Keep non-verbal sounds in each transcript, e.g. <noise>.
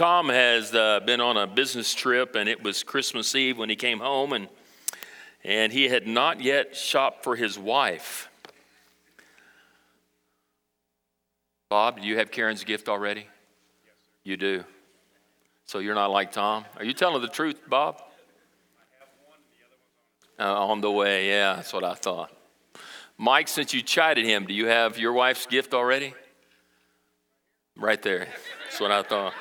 Tom has uh, been on a business trip, and it was Christmas Eve when he came home, and, and he had not yet shopped for his wife. Bob, do you have Karen's gift already? Yes, you do. So you're not like Tom? Are you telling the truth, Bob? I have one, and the other one's on. Uh, on the way, yeah, that's what I thought. Mike, since you chided him, do you have your wife's gift already? Right there. That's what I thought.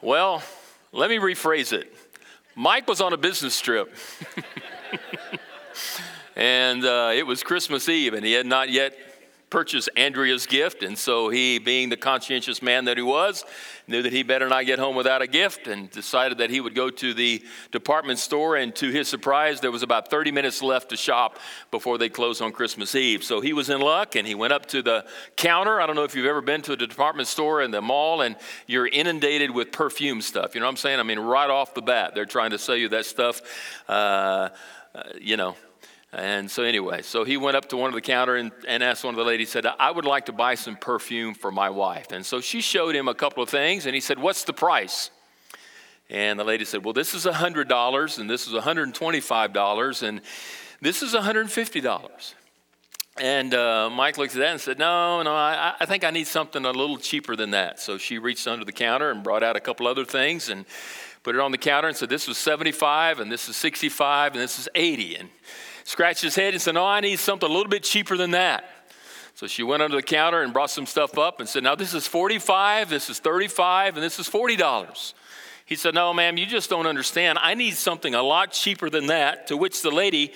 Well, let me rephrase it. Mike was on a business trip. <laughs> and uh, it was Christmas Eve, and he had not yet purchase Andrea's gift. And so he, being the conscientious man that he was, knew that he better not get home without a gift and decided that he would go to the department store. And to his surprise, there was about 30 minutes left to shop before they closed on Christmas Eve. So he was in luck and he went up to the counter. I don't know if you've ever been to a department store in the mall and you're inundated with perfume stuff. You know what I'm saying? I mean, right off the bat, they're trying to sell you that stuff. Uh, uh, you know, and so, anyway, so he went up to one of the counter and, and asked one of the ladies, said, I would like to buy some perfume for my wife. And so she showed him a couple of things, and he said, What's the price? And the lady said, Well, this is $100, and this is $125, and this is $150. And uh, Mike looked at that and said, No, no, I, I think I need something a little cheaper than that. So she reached under the counter and brought out a couple other things and put it on the counter and said, This was 75, and this is 65, and this is 80. And scratched his head and said, No, I need something a little bit cheaper than that. So she went under the counter and brought some stuff up and said, Now this is 45, this is 35, and this is $40. He said, No, ma'am, you just don't understand. I need something a lot cheaper than that. To which the lady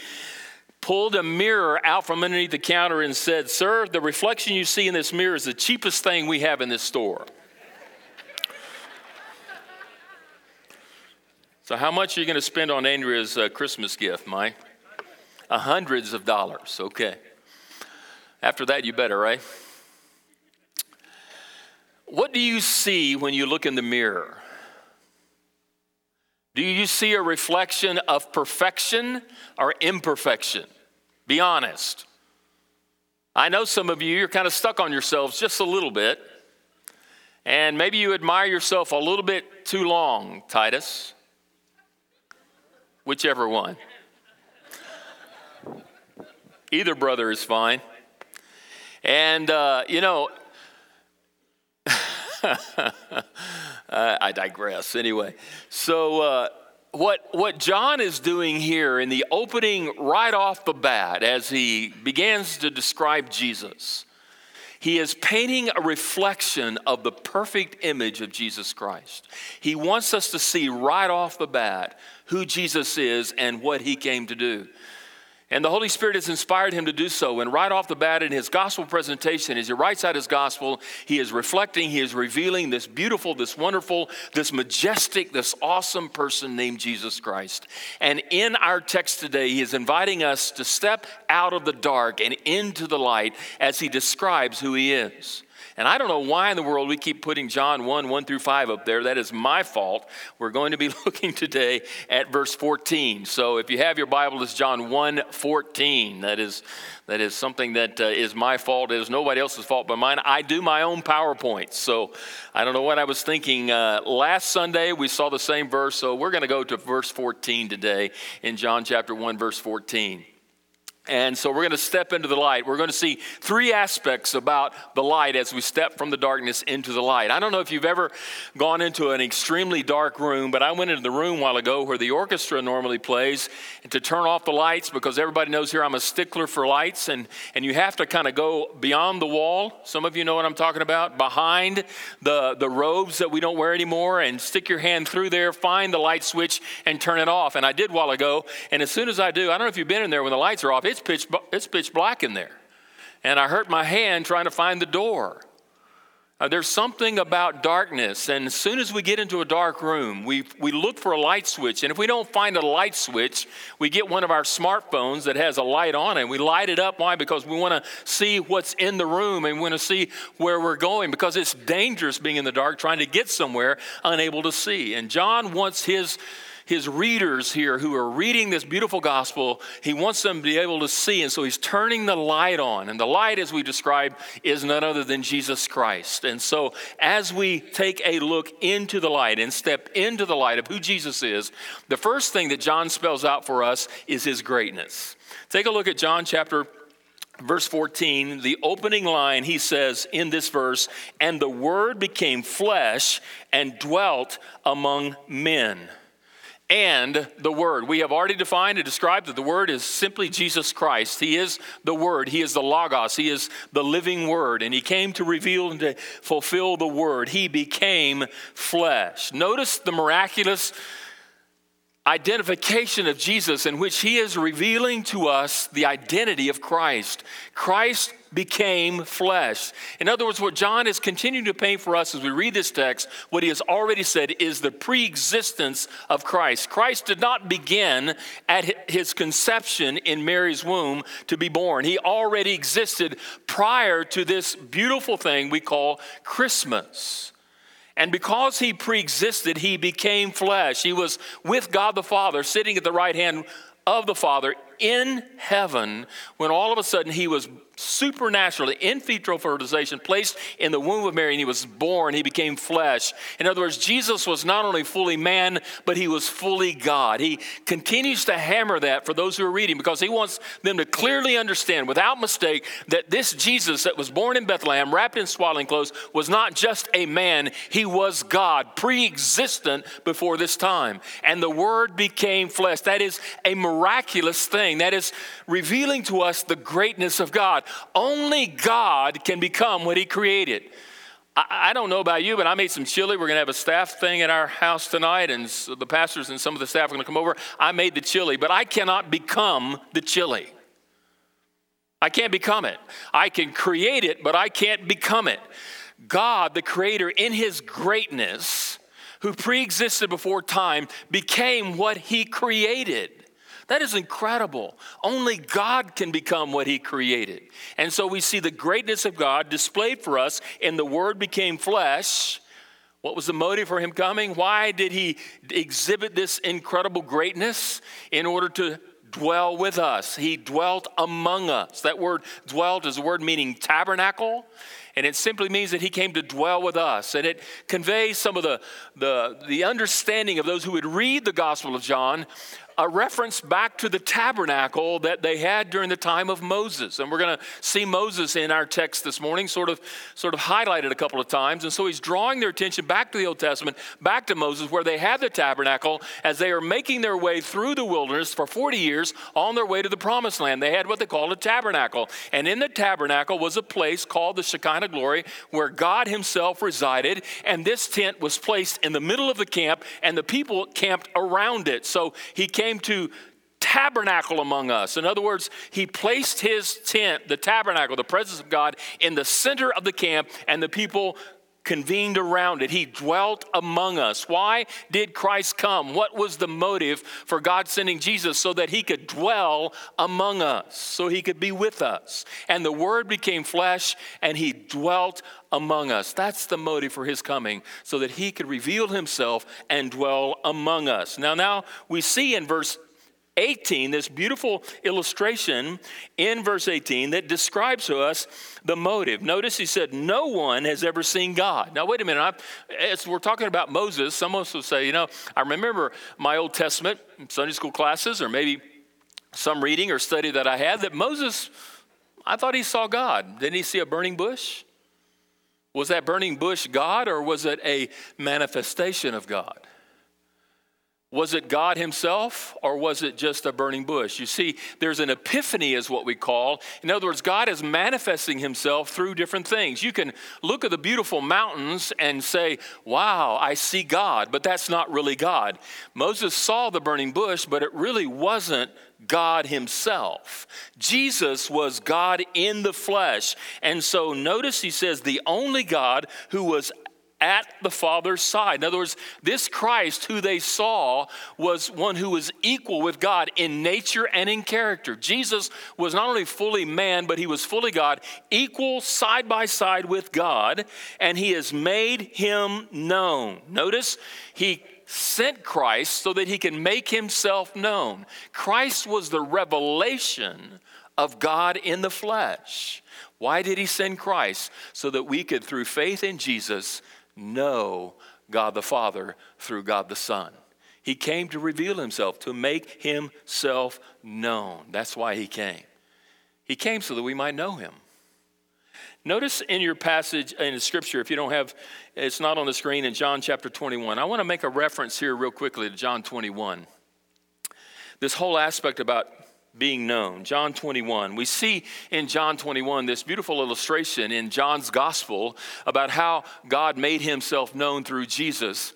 pulled a mirror out from underneath the counter and said, Sir, the reflection you see in this mirror is the cheapest thing we have in this store. so, how much are you going to spend on Andrea's uh, Christmas gift, Mike? Uh, hundreds of dollars. Okay. After that, you better, right? What do you see when you look in the mirror? Do you see a reflection of perfection or imperfection? Be honest. I know some of you, you're kind of stuck on yourselves just a little bit. And maybe you admire yourself a little bit too long, Titus. Whichever one. Either brother is fine. And, uh, you know, <laughs> I digress. Anyway, so uh, what, what John is doing here in the opening right off the bat as he begins to describe Jesus, he is painting a reflection of the perfect image of Jesus Christ. He wants us to see right off the bat who Jesus is and what he came to do. And the Holy Spirit has inspired him to do so. And right off the bat, in his gospel presentation, as he writes out his gospel, he is reflecting, he is revealing this beautiful, this wonderful, this majestic, this awesome person named Jesus Christ. And in our text today, he is inviting us to step out of the dark and into the light as he describes who he is. And I don't know why in the world we keep putting John 1, 1 through 5 up there. That is my fault. We're going to be <laughs> looking today at verse 14. So if you have your Bible, it's John 1, 14. That is, that is something that uh, is my fault. It is nobody else's fault but mine. I do my own PowerPoint. So I don't know what I was thinking. Uh, last Sunday, we saw the same verse. So we're going to go to verse 14 today in John chapter 1, verse 14. And so we're going to step into the light. We're going to see three aspects about the light as we step from the darkness into the light. I don't know if you've ever gone into an extremely dark room, but I went into the room a while ago where the orchestra normally plays to turn off the lights because everybody knows here I'm a stickler for lights and, and you have to kind of go beyond the wall. Some of you know what I'm talking about. Behind the, the robes that we don't wear anymore and stick your hand through there, find the light switch and turn it off. And I did a while ago. And as soon as I do, I don't know if you've been in there when the lights are off it's pitch, it's pitch black in there. And I hurt my hand trying to find the door. Uh, there's something about darkness, and as soon as we get into a dark room, we, we look for a light switch. And if we don't find a light switch, we get one of our smartphones that has a light on it. We light it up. Why? Because we want to see what's in the room and we want to see where we're going because it's dangerous being in the dark, trying to get somewhere, unable to see. And John wants his his readers here who are reading this beautiful gospel, he wants them to be able to see. And so he's turning the light on. And the light, as we described, is none other than Jesus Christ. And so as we take a look into the light and step into the light of who Jesus is, the first thing that John spells out for us is his greatness. Take a look at John chapter verse 14, the opening line, he says in this verse, and the word became flesh and dwelt among men. And the Word. We have already defined and described that the Word is simply Jesus Christ. He is the Word. He is the Logos. He is the living Word. And He came to reveal and to fulfill the Word. He became flesh. Notice the miraculous identification of Jesus in which he is revealing to us the identity of Christ. Christ became flesh. In other words, what John is continuing to paint for us as we read this text, what he has already said is the pre-existence of Christ. Christ did not begin at his conception in Mary's womb to be born. He already existed prior to this beautiful thing we call Christmas. And because he preexisted, he became flesh. He was with God the Father, sitting at the right hand of the Father in heaven, when all of a sudden he was supernaturally, in vitro fertilization, placed in the womb of Mary, and he was born. He became flesh. In other words, Jesus was not only fully man, but he was fully God. He continues to hammer that for those who are reading because he wants them to clearly understand, without mistake, that this Jesus that was born in Bethlehem, wrapped in swaddling clothes, was not just a man, he was God, pre existent before this time. And the Word became flesh. That is a miraculous thing. That is revealing to us the greatness of God. Only God can become what He created. I, I don't know about you, but I made some chili. We're going to have a staff thing in our house tonight, and so the pastors and some of the staff are going to come over. I made the chili, but I cannot become the chili. I can't become it. I can create it, but I can't become it. God, the Creator, in His greatness, who pre existed before time, became what He created. That is incredible. Only God can become what He created. And so we see the greatness of God displayed for us in the Word became flesh. What was the motive for Him coming? Why did He exhibit this incredible greatness? In order to dwell with us. He dwelt among us. That word dwelt is a word meaning tabernacle. And it simply means that he came to dwell with us. And it conveys some of the, the, the understanding of those who would read the Gospel of John a reference back to the tabernacle that they had during the time of Moses. And we're going to see Moses in our text this morning, sort of, sort of highlighted a couple of times. And so he's drawing their attention back to the Old Testament, back to Moses, where they had the tabernacle as they are making their way through the wilderness for 40 years on their way to the promised land. They had what they called a tabernacle. And in the tabernacle was a place called the Shekinah glory where God himself resided. And this tent was placed in the middle of the camp, and the people camped around it. So he came to tabernacle among us. In other words, he placed his tent, the tabernacle, the presence of God, in the center of the camp, and the people convened around it. He dwelt among us. Why did Christ come? What was the motive for God sending Jesus? So that he could dwell among us, so he could be with us. And the Word became flesh and he dwelt among us. That's the motive for his coming, so that he could reveal himself and dwell among us. Now, now we see in verse 18 this beautiful illustration in verse 18 that describes to us the motive. Notice he said, No one has ever seen God. Now, wait a minute. I, as we're talking about Moses, some of us will say, You know, I remember my Old Testament Sunday school classes, or maybe some reading or study that I had, that Moses, I thought he saw God. Didn't he see a burning bush? Was that burning bush God or was it a manifestation of God? Was it God Himself or was it just a burning bush? You see, there's an epiphany, is what we call. In other words, God is manifesting Himself through different things. You can look at the beautiful mountains and say, Wow, I see God, but that's not really God. Moses saw the burning bush, but it really wasn't God Himself. Jesus was God in the flesh. And so notice He says, the only God who was at the Father's side. In other words, this Christ who they saw was one who was equal with God in nature and in character. Jesus was not only fully man, but he was fully God, equal side by side with God, and he has made him known. Notice, he sent Christ so that he can make himself known. Christ was the revelation of God in the flesh. Why did he send Christ? So that we could, through faith in Jesus, know God the Father through God the Son. He came to reveal himself, to make himself known. That's why he came. He came so that we might know him. Notice in your passage in the scripture, if you don't have, it's not on the screen in John chapter 21. I want to make a reference here, real quickly, to John 21. This whole aspect about being known. John 21. We see in John 21 this beautiful illustration in John's gospel about how God made himself known through Jesus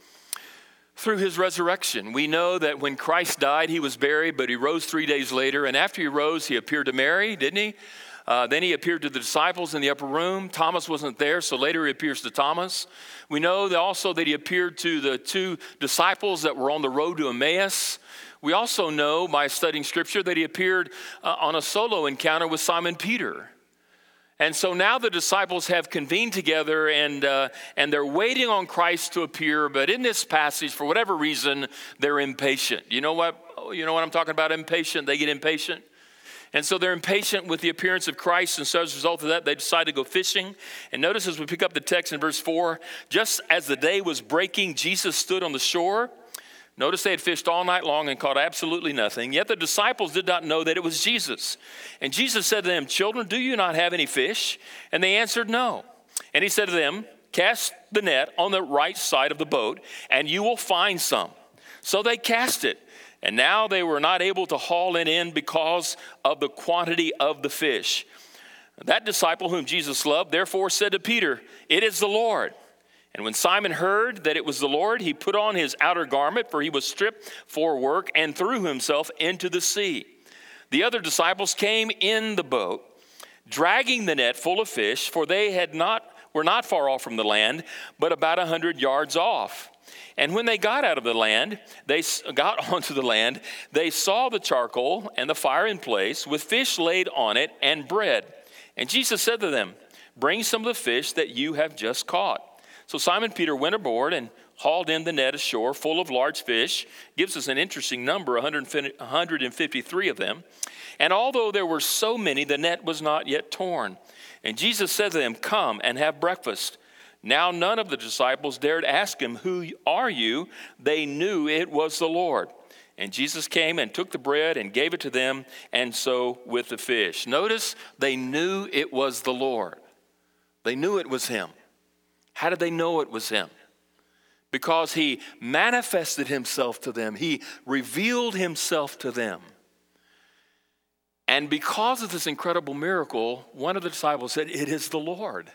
through his resurrection. We know that when Christ died, he was buried, but he rose three days later. And after he rose, he appeared to Mary, didn't he? Uh, then he appeared to the disciples in the upper room. Thomas wasn't there, so later he appears to Thomas. We know that also that he appeared to the two disciples that were on the road to Emmaus. We also know by studying scripture that he appeared uh, on a solo encounter with Simon Peter. And so now the disciples have convened together and, uh, and they're waiting on Christ to appear, but in this passage, for whatever reason, they're impatient. You know what? You know what I'm talking about? Impatient. They get impatient. And so they're impatient with the appearance of Christ, and so as a result of that, they decide to go fishing. And notice as we pick up the text in verse 4 just as the day was breaking, Jesus stood on the shore. Notice they had fished all night long and caught absolutely nothing. Yet the disciples did not know that it was Jesus. And Jesus said to them, Children, do you not have any fish? And they answered, No. And he said to them, Cast the net on the right side of the boat, and you will find some. So they cast it. And now they were not able to haul it in because of the quantity of the fish. That disciple whom Jesus loved therefore said to Peter, It is the Lord. And when Simon heard that it was the Lord, he put on his outer garment, for he was stripped for work, and threw himself into the sea. The other disciples came in the boat, dragging the net full of fish, for they had not, were not far off from the land, but about a hundred yards off. And when they got out of the land, they got <laughs> onto the land, they saw the charcoal and the fire in place, with fish laid on it and bread. And Jesus said to them, Bring some of the fish that you have just caught. So Simon Peter went aboard and hauled in the net ashore full of large fish. Gives us an interesting number 153 of them. And although there were so many, the net was not yet torn. And Jesus said to them, Come and have breakfast. Now none of the disciples dared ask him, Who are you? They knew it was the Lord. And Jesus came and took the bread and gave it to them, and so with the fish. Notice they knew it was the Lord. They knew it was Him. How did they know it was Him? Because He manifested Himself to them, He revealed Himself to them. And because of this incredible miracle, one of the disciples said, It is the Lord.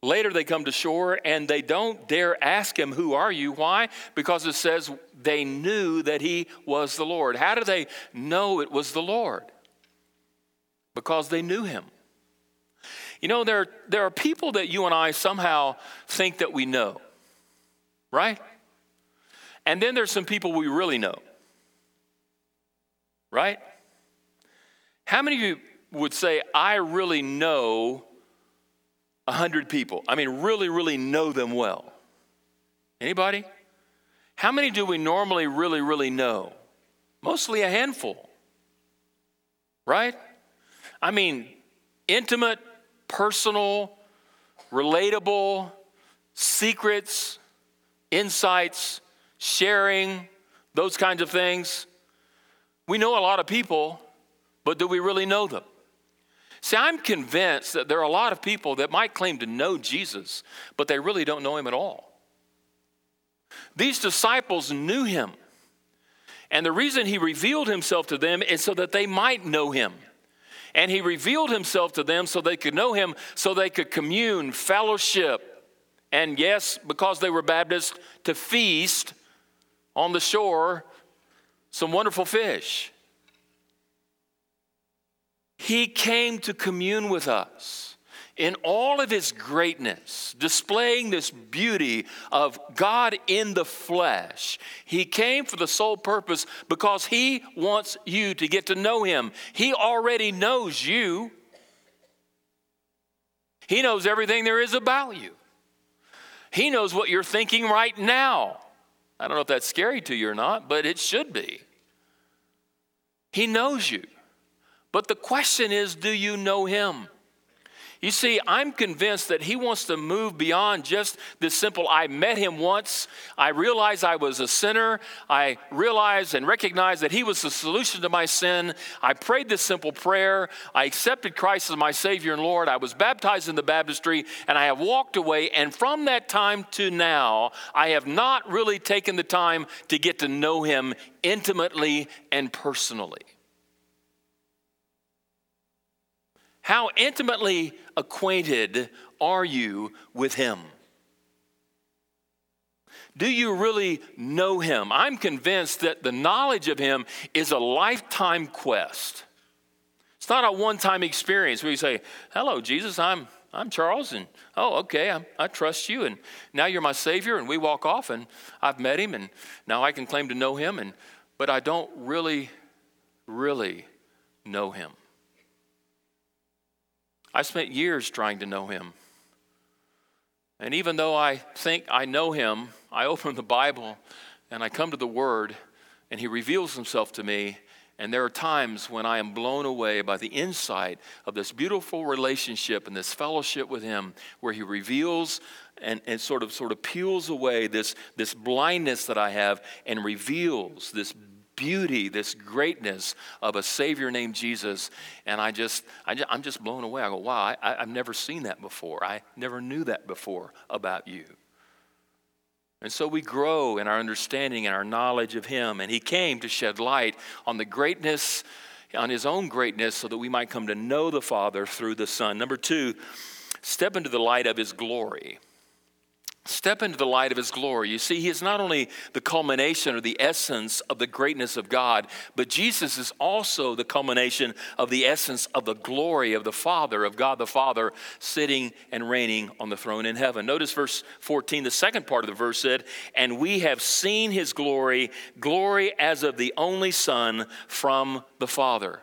Later, they come to shore and they don't dare ask him, Who are you? Why? Because it says they knew that he was the Lord. How do they know it was the Lord? Because they knew him. You know, there, there are people that you and I somehow think that we know, right? And then there's some people we really know, right? How many of you would say, I really know 100 people. I mean, really, really know them well. Anybody? How many do we normally really, really know? Mostly a handful, right? I mean, intimate, personal, relatable, secrets, insights, sharing, those kinds of things. We know a lot of people, but do we really know them? See, I'm convinced that there are a lot of people that might claim to know Jesus, but they really don't know him at all. These disciples knew him. And the reason he revealed himself to them is so that they might know him. And he revealed himself to them so they could know him, so they could commune, fellowship, and yes, because they were Baptists, to feast on the shore some wonderful fish. He came to commune with us. In all of his greatness, displaying this beauty of God in the flesh. He came for the sole purpose because he wants you to get to know him. He already knows you, he knows everything there is about you. He knows what you're thinking right now. I don't know if that's scary to you or not, but it should be. He knows you. But the question is do you know him? You see, I'm convinced that he wants to move beyond just this simple I met him once. I realized I was a sinner. I realized and recognized that he was the solution to my sin. I prayed this simple prayer. I accepted Christ as my Savior and Lord. I was baptized in the baptistry and I have walked away. And from that time to now, I have not really taken the time to get to know him intimately and personally. How intimately acquainted are you with Him? Do you really know Him? I'm convinced that the knowledge of Him is a lifetime quest. It's not a one time experience where you say, Hello, Jesus, I'm, I'm Charles, and oh, okay, I'm, I trust you, and now you're my Savior, and we walk off, and I've met Him, and now I can claim to know Him, and, but I don't really, really know Him. I spent years trying to know him. And even though I think I know him, I open the Bible and I come to the Word and he reveals himself to me. And there are times when I am blown away by the insight of this beautiful relationship and this fellowship with Him, where He reveals and, and sort of sort of peels away this, this blindness that I have and reveals this beauty, this greatness of a Savior named Jesus. And I just, I am just blown away. I go, wow, I, I've never seen that before. I never knew that before about you. And so we grow in our understanding and our knowledge of Him. And He came to shed light on the greatness, on His own greatness, so that we might come to know the Father through the Son. Number two, step into the light of His glory step into the light of his glory. You see, he is not only the culmination or the essence of the greatness of God, but Jesus is also the culmination of the essence of the glory of the Father, of God the Father, sitting and reigning on the throne in heaven. Notice verse 14, the second part of the verse said, And we have seen his glory, glory as of the only Son from the Father.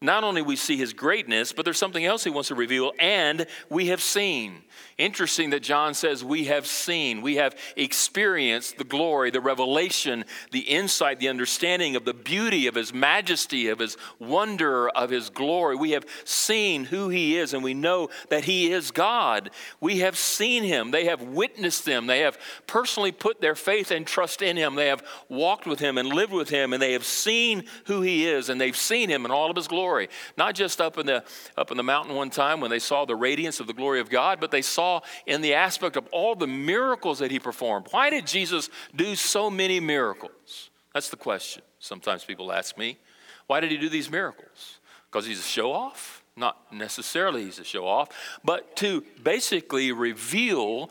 Not only we see his greatness, but there's something else he wants to reveal, and we have seen. Interesting that John says we have seen, we have experienced the glory, the revelation, the insight, the understanding of the beauty of His majesty, of His wonder, of His glory. We have seen who He is and we know that He is God. We have seen Him. They have witnessed Him. They have personally put their faith and trust in Him. They have walked with Him and lived with Him and they have seen who He is and they've seen Him in all of His glory. Not just up in the, up in the mountain one time when they saw the radiance of the glory of God, but they saw saw in the aspect of all the miracles that he performed. Why did Jesus do so many miracles? That's the question sometimes people ask me. Why did he do these miracles? Because he's a show off? Not necessarily he's a show off, but to basically reveal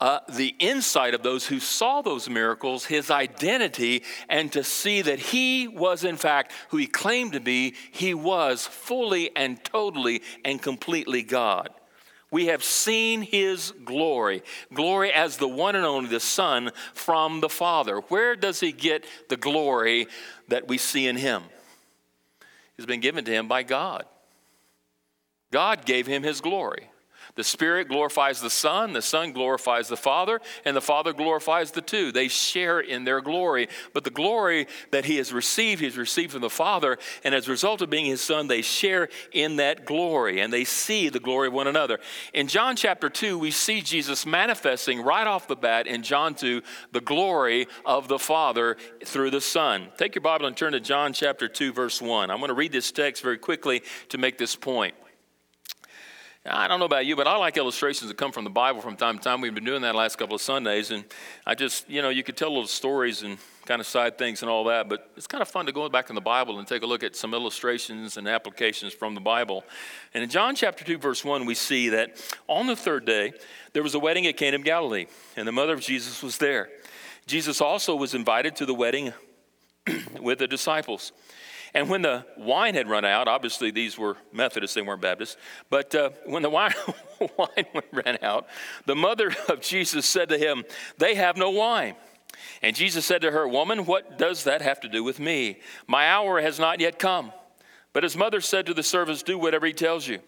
uh, the insight of those who saw those miracles, his identity, and to see that he was, in fact, who he claimed to be. He was fully and totally and completely God we have seen his glory. Glory as the one and only, the Son from the Father. Where does he get the glory that we see in him? It's been given to him by God. God gave him his glory. The Spirit glorifies the Son, the Son glorifies the Father, and the Father glorifies the two. They share in their glory. But the glory that He has received, He has received from the Father, and as a result of being His Son, they share in that glory and they see the glory of one another. In John chapter 2, we see Jesus manifesting right off the bat in John 2 the glory of the Father through the Son. Take your Bible and turn to John chapter 2, verse 1. I'm going to read this text very quickly to make this point. I don't know about you, but I like illustrations that come from the Bible from time to time. We've been doing that last couple of Sundays, and I just, you know, you could tell little stories and kind of side things and all that, but it's kind of fun to go back in the Bible and take a look at some illustrations and applications from the Bible. And in John chapter 2, verse 1, we see that on the third day, there was a wedding at Cana of Galilee, and the mother of Jesus was there. Jesus also was invited to the wedding <clears throat> with the disciples. And when the wine had run out, obviously these were Methodists, they weren't Baptists, but uh, when the <laughs> wine, wine ran out, the mother of Jesus said to him, They have no wine. And Jesus said to her, Woman, what does that have to do with me? My hour has not yet come. But his mother said to the servants, Do whatever he tells you.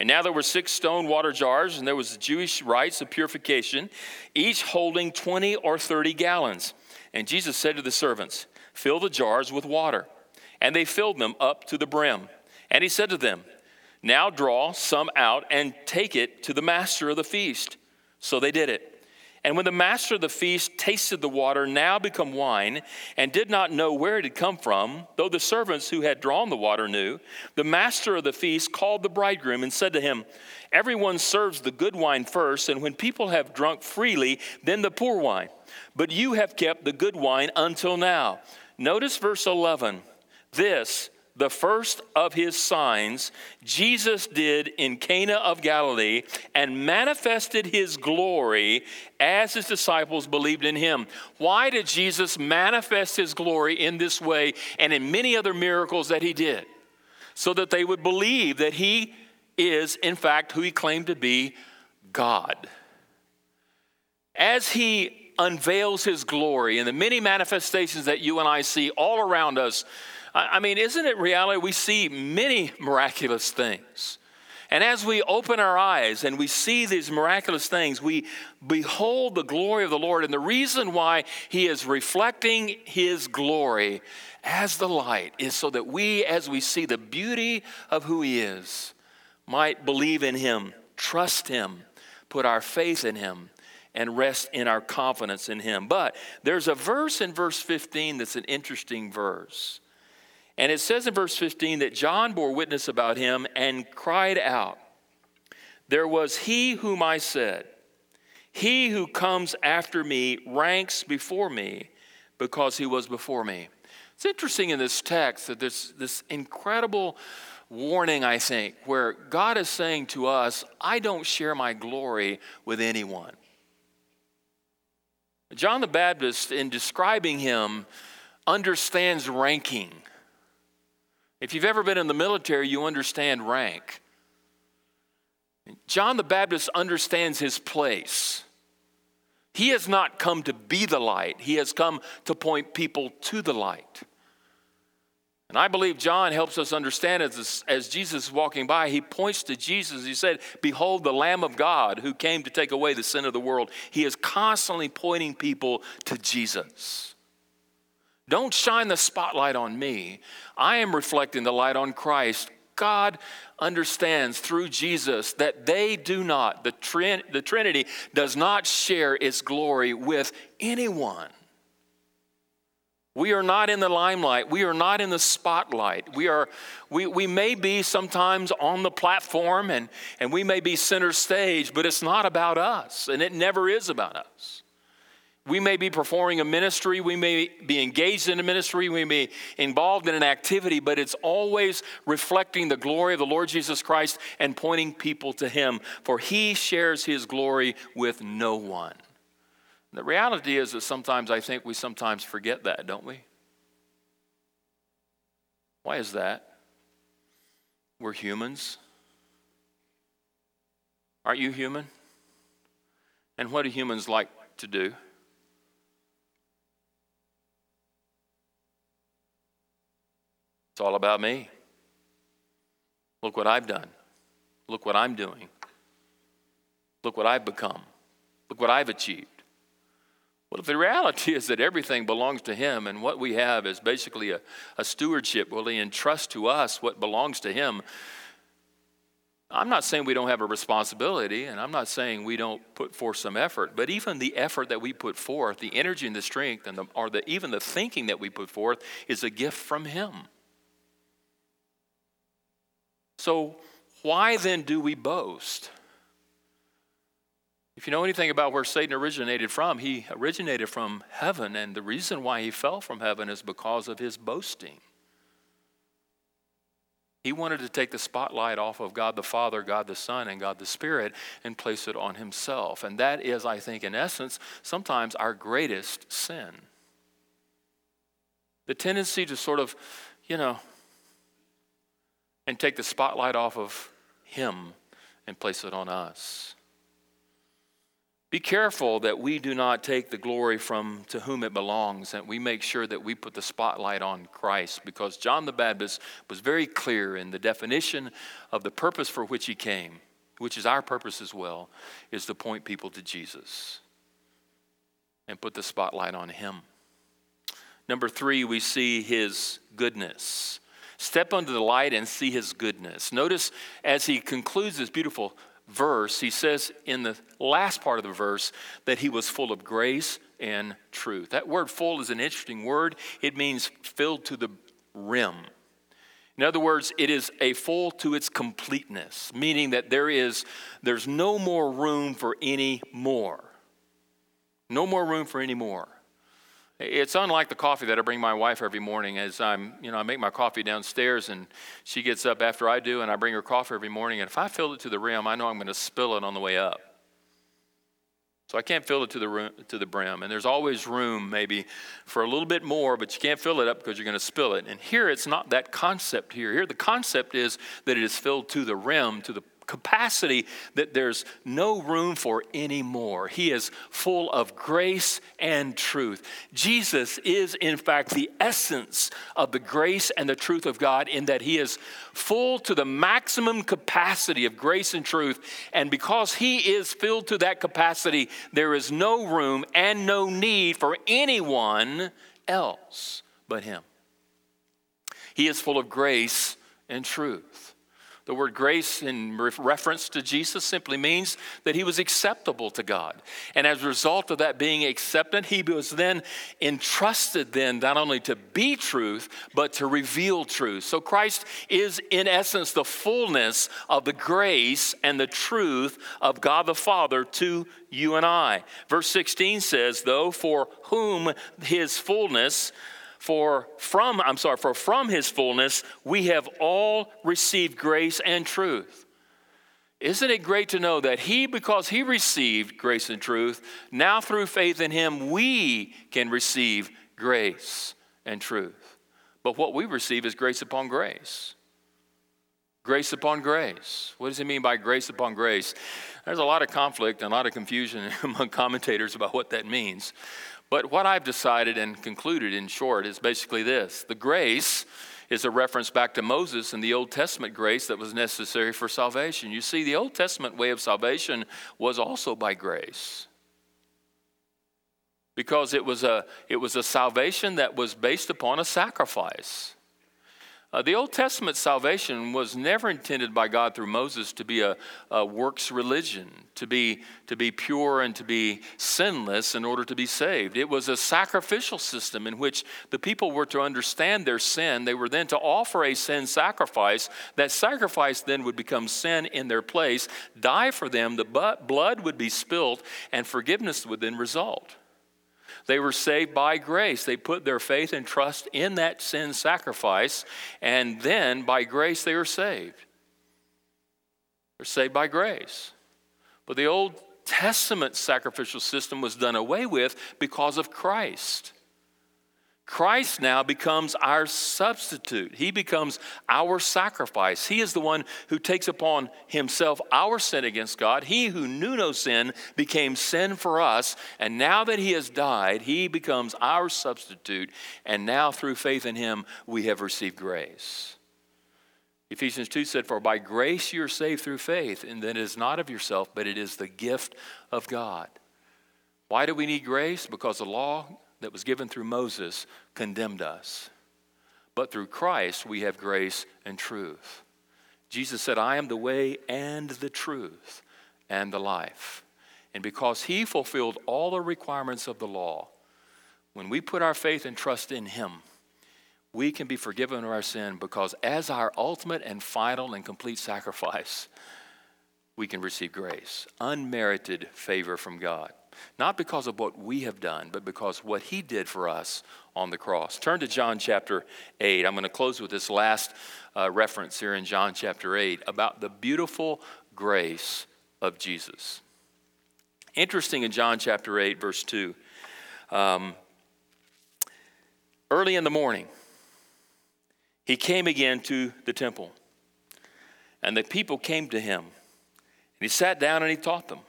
And now there were six stone water jars, and there was the Jewish rites of purification, each holding 20 or 30 gallons. And Jesus said to the servants, Fill the jars with water. And they filled them up to the brim. And he said to them, Now draw some out and take it to the master of the feast. So they did it. And when the master of the feast tasted the water, now become wine, and did not know where it had come from, though the servants who had drawn the water knew, the master of the feast called the bridegroom and said to him, Everyone serves the good wine first, and when people have drunk freely, then the poor wine. But you have kept the good wine until now. Notice verse 11. This the first of his signs Jesus did in Cana of Galilee and manifested his glory as his disciples believed in him. Why did Jesus manifest his glory in this way and in many other miracles that he did? So that they would believe that he is, in fact, who he claimed to be God. As he unveils his glory in the many manifestations that you and I see all around us, I mean, isn't it reality? We see many miraculous things. And as we open our eyes and we see these miraculous things, we behold the glory of the Lord. And the reason why He is reflecting His glory as the light is so that we, as we see the beauty of who He is, might believe in Him, trust Him, put our faith in Him, and rest in our confidence in Him. But there's a verse in verse 15 that's an interesting verse. And it says in verse 15 that John bore witness about him and cried out, There was he whom I said, He who comes after me ranks before me because he was before me. It's interesting in this text that there's this incredible warning, I think, where God is saying to us, I don't share my glory with anyone. John the Baptist, in describing him, understands ranking. If you've ever been in the military, you understand rank. John the Baptist understands his place. He has not come to be the light, he has come to point people to the light. And I believe John helps us understand as, as Jesus is walking by, he points to Jesus. He said, Behold, the Lamb of God who came to take away the sin of the world. He is constantly pointing people to Jesus. Don't shine the spotlight on me. I am reflecting the light on Christ. God understands through Jesus that they do not, the, Trin- the Trinity does not share its glory with anyone. We are not in the limelight. We are not in the spotlight. We, are, we, we may be sometimes on the platform and, and we may be center stage, but it's not about us, and it never is about us. We may be performing a ministry, we may be engaged in a ministry, we may be involved in an activity, but it's always reflecting the glory of the Lord Jesus Christ and pointing people to Him, for He shares His glory with no one. The reality is that sometimes I think we sometimes forget that, don't we? Why is that? We're humans. Aren't you human? And what do humans like to do? It's all about me. Look what I've done. Look what I'm doing. Look what I've become. Look what I've achieved. Well, if the reality <laughs> is that everything belongs to Him and what we have is basically a, a stewardship, will He entrust to us what belongs to Him? I'm not saying we don't have a responsibility, and I'm not saying we don't put forth some effort, but even the effort that we put forth, the energy and the strength, and the, or the, even the thinking that we put forth, is a gift from Him. So, why then do we boast? If you know anything about where Satan originated from, he originated from heaven, and the reason why he fell from heaven is because of his boasting. He wanted to take the spotlight off of God the Father, God the Son, and God the Spirit and place it on himself. And that is, I think, in essence, sometimes our greatest sin. The tendency to sort of, you know, and take the spotlight off of Him and place it on us. Be careful that we do not take the glory from to whom it belongs, and we make sure that we put the spotlight on Christ, because John the Baptist was very clear in the definition of the purpose for which he came, which is our purpose as well, is to point people to Jesus and put the spotlight on him. Number three, we see his goodness. Step under the light and see his goodness. Notice as he concludes this beautiful verse, he says in the last part of the verse that he was full of grace and truth. That word full is an interesting word. It means filled to the rim. In other words, it is a full to its completeness, meaning that there is there's no more room for any more. No more room for any more. It's unlike the coffee that I bring my wife every morning as I'm, you know, I make my coffee downstairs and she gets up after I do and I bring her coffee every morning. And if I fill it to the rim, I know I'm going to spill it on the way up. So I can't fill it to the, room, to the brim. And there's always room, maybe, for a little bit more, but you can't fill it up because you're going to spill it. And here it's not that concept here. Here the concept is that it is filled to the rim, to the capacity that there's no room for anymore. He is full of grace and truth. Jesus is, in fact, the essence of the grace and the truth of God, in that He is full to the maximum capacity of grace and truth. And because He is filled to that capacity, there is no room and no need for anyone else but Him. He is full of grace and truth. The word grace in reference to Jesus simply means that he was acceptable to God. And as a result of that being accepted, he was then entrusted then not only to be truth, but to reveal truth. So Christ is in essence the fullness of the grace and the truth of God the Father to you and I. Verse 16 says, though, for whom his fullness for from, I'm sorry, for from his fullness we have all received grace and truth. Isn't it great to know that he, because he received grace and truth, now through faith in him, we can receive grace and truth. But what we receive is grace upon grace. Grace upon grace. What does he mean by grace upon grace? There's a lot of conflict and a lot of confusion <laughs> among commentators about what that means. But what I've decided and concluded in short is basically this the grace is a reference back to Moses and the Old Testament grace that was necessary for salvation. You see, the Old Testament way of salvation was also by grace. Because it was a, it was a salvation that was based upon a sacrifice. Uh, the Old Testament salvation was never intended by God through Moses to be a, a, works religion, to be, to be pure and to be sinless in order to be saved. It was a sacrificial system in which the people were to understand their sin. They were then to offer a sin sacrifice. That sacrifice then would become sin in their place, die for them, the blood would be spilled, and forgiveness would then result. They were saved by grace. They put their faith and trust in that sin sacrifice, and then by grace they were saved. They're saved by grace. But the Old Testament sacrificial system was done away with because of Christ. Christ now becomes our substitute. He becomes our sacrifice. He is the one who takes upon himself our sin against God. He who knew no sin became sin for us. And now that he has died, he becomes our substitute. And now through faith in him, we have received grace. Ephesians 2 said, For by grace you're saved through faith, and that it is not of yourself, but it is the gift of God. Why do we need grace? Because the law that was given through Moses condemned us. But through Christ, we have grace and truth. Jesus said, I am the way and the truth and the life. And because he fulfilled all the requirements of the law, when we put our faith and trust in him, we can be forgiven of our sin because as our ultimate and final and complete sacrifice, we can receive grace, unmerited favor from God. Not because of what we have done, but because what he did for us on the cross. Turn to John chapter 8. I'm going to close with this last uh, reference here in John chapter 8 about the beautiful grace of Jesus. Interesting in John chapter 8, verse 2. Um, early in the morning, he came again to the temple. And the people came to him. And he sat down and he taught them.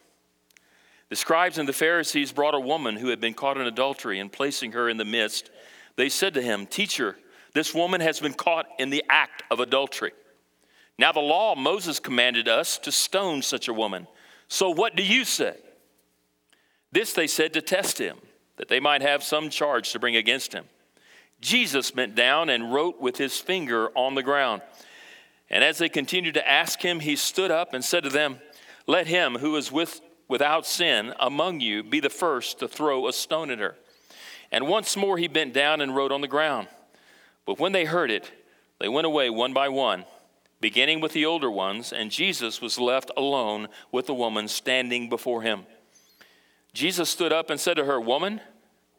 The scribes and the Pharisees brought a woman who had been caught in adultery, and placing her in the midst, they said to him, Teacher, this woman has been caught in the act of adultery. Now, the law, Moses commanded us to stone such a woman. So, what do you say? This they said to test him, that they might have some charge to bring against him. Jesus bent down and wrote with his finger on the ground. And as they continued to ask him, he stood up and said to them, Let him who is with, without sin among you be the first to throw a stone at her. And once more he bent down and wrote on the ground. But when they heard it, they went away one by one, beginning with the older ones, and Jesus was left alone with the woman standing before him. Jesus stood up and said to her, Woman,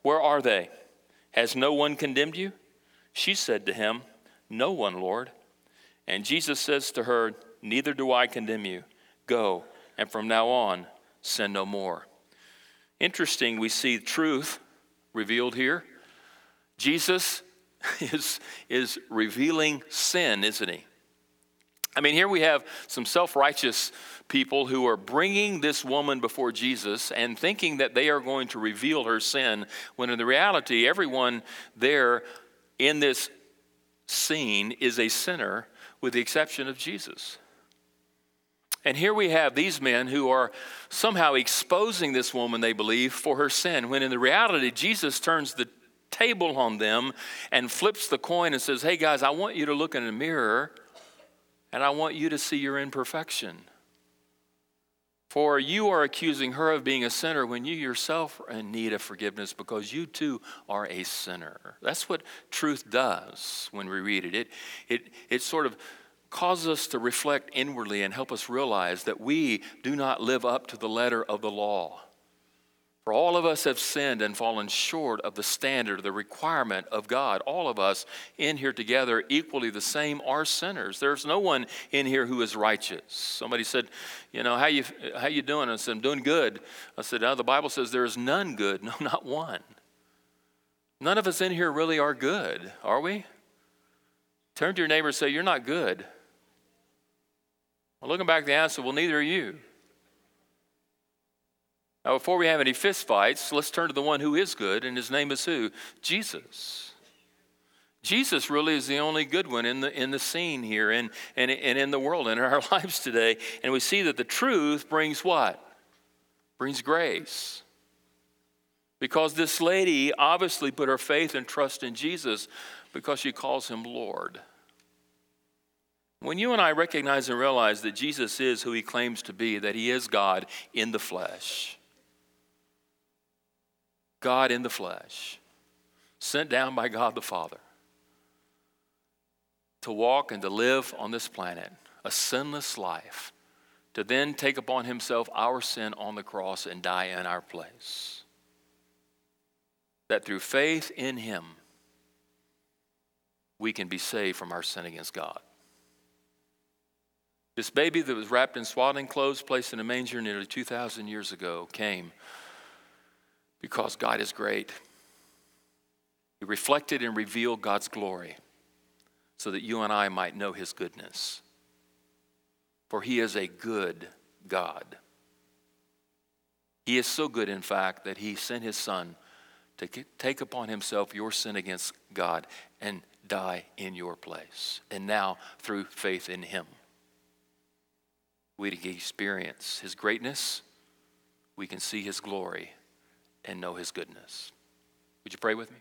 where are they? Has no one condemned you? She said to him, No one, Lord. And Jesus says to her, Neither do I condemn you. Go, and from now on, sin no more. Interesting, we see truth revealed here. Jesus <laughs> is, is revealing sin, isn't he? I mean, here we have some self righteous people who are bringing this woman before Jesus and thinking that they are going to reveal her sin, when in the reality, everyone there in this scene is a sinner with the exception of Jesus. And here we have these men who are somehow exposing this woman, they believe, for her sin, when in the reality, Jesus turns the table on them and flips the coin and says, Hey guys, I want you to look in the mirror and I want you to see your imperfection. For you are accusing her of being a sinner when you yourself are in need of forgiveness because you too are a sinner. That's what truth does when we read it. It, it, it sort of causes us to reflect inwardly and help us realize that we do not live up to the letter of the law. For all of us have sinned and fallen short of the standard, the requirement of God. All of us in here together, equally the same, are sinners. There's no one in here who is righteous. Somebody said, "You know, how you how you doing?" I said, "I'm doing good." I said, "Now the Bible says there is none good, <laughs> no, not one." None of us in here really are good, are we? Turn to your neighbor and say, "You're not good." Well, looking back, the answer, "Well, neither are you." Now, before we have any fistfights, let's turn to the one who is good, and his name is who? Jesus. Jesus really is the only good one in the, in the scene here and, and, and in the world and in our <laughs> lives today. And we see that the truth brings what? Brings grace. Because this lady obviously put her faith and trust in Jesus because she calls him Lord. When you and I recognize and realize that Jesus is who he claims to be, that he is God in the flesh, God in the flesh, sent down by God the Father to walk and to live on this planet a sinless life, to then take upon himself our sin on the cross and die in our place. That through faith in him, we can be saved from our sin against God. This baby that was wrapped in swaddling clothes, placed in a manger nearly 2,000 years ago, came because God is great. He reflected and revealed God's glory so that you and I might know his goodness. For he is a good God. He is so good, in fact, that he sent his son to take upon himself your sin against God and die in your place. And now, through faith in him, we can experience his greatness, we can see his glory, and know his goodness. Would you pray with me?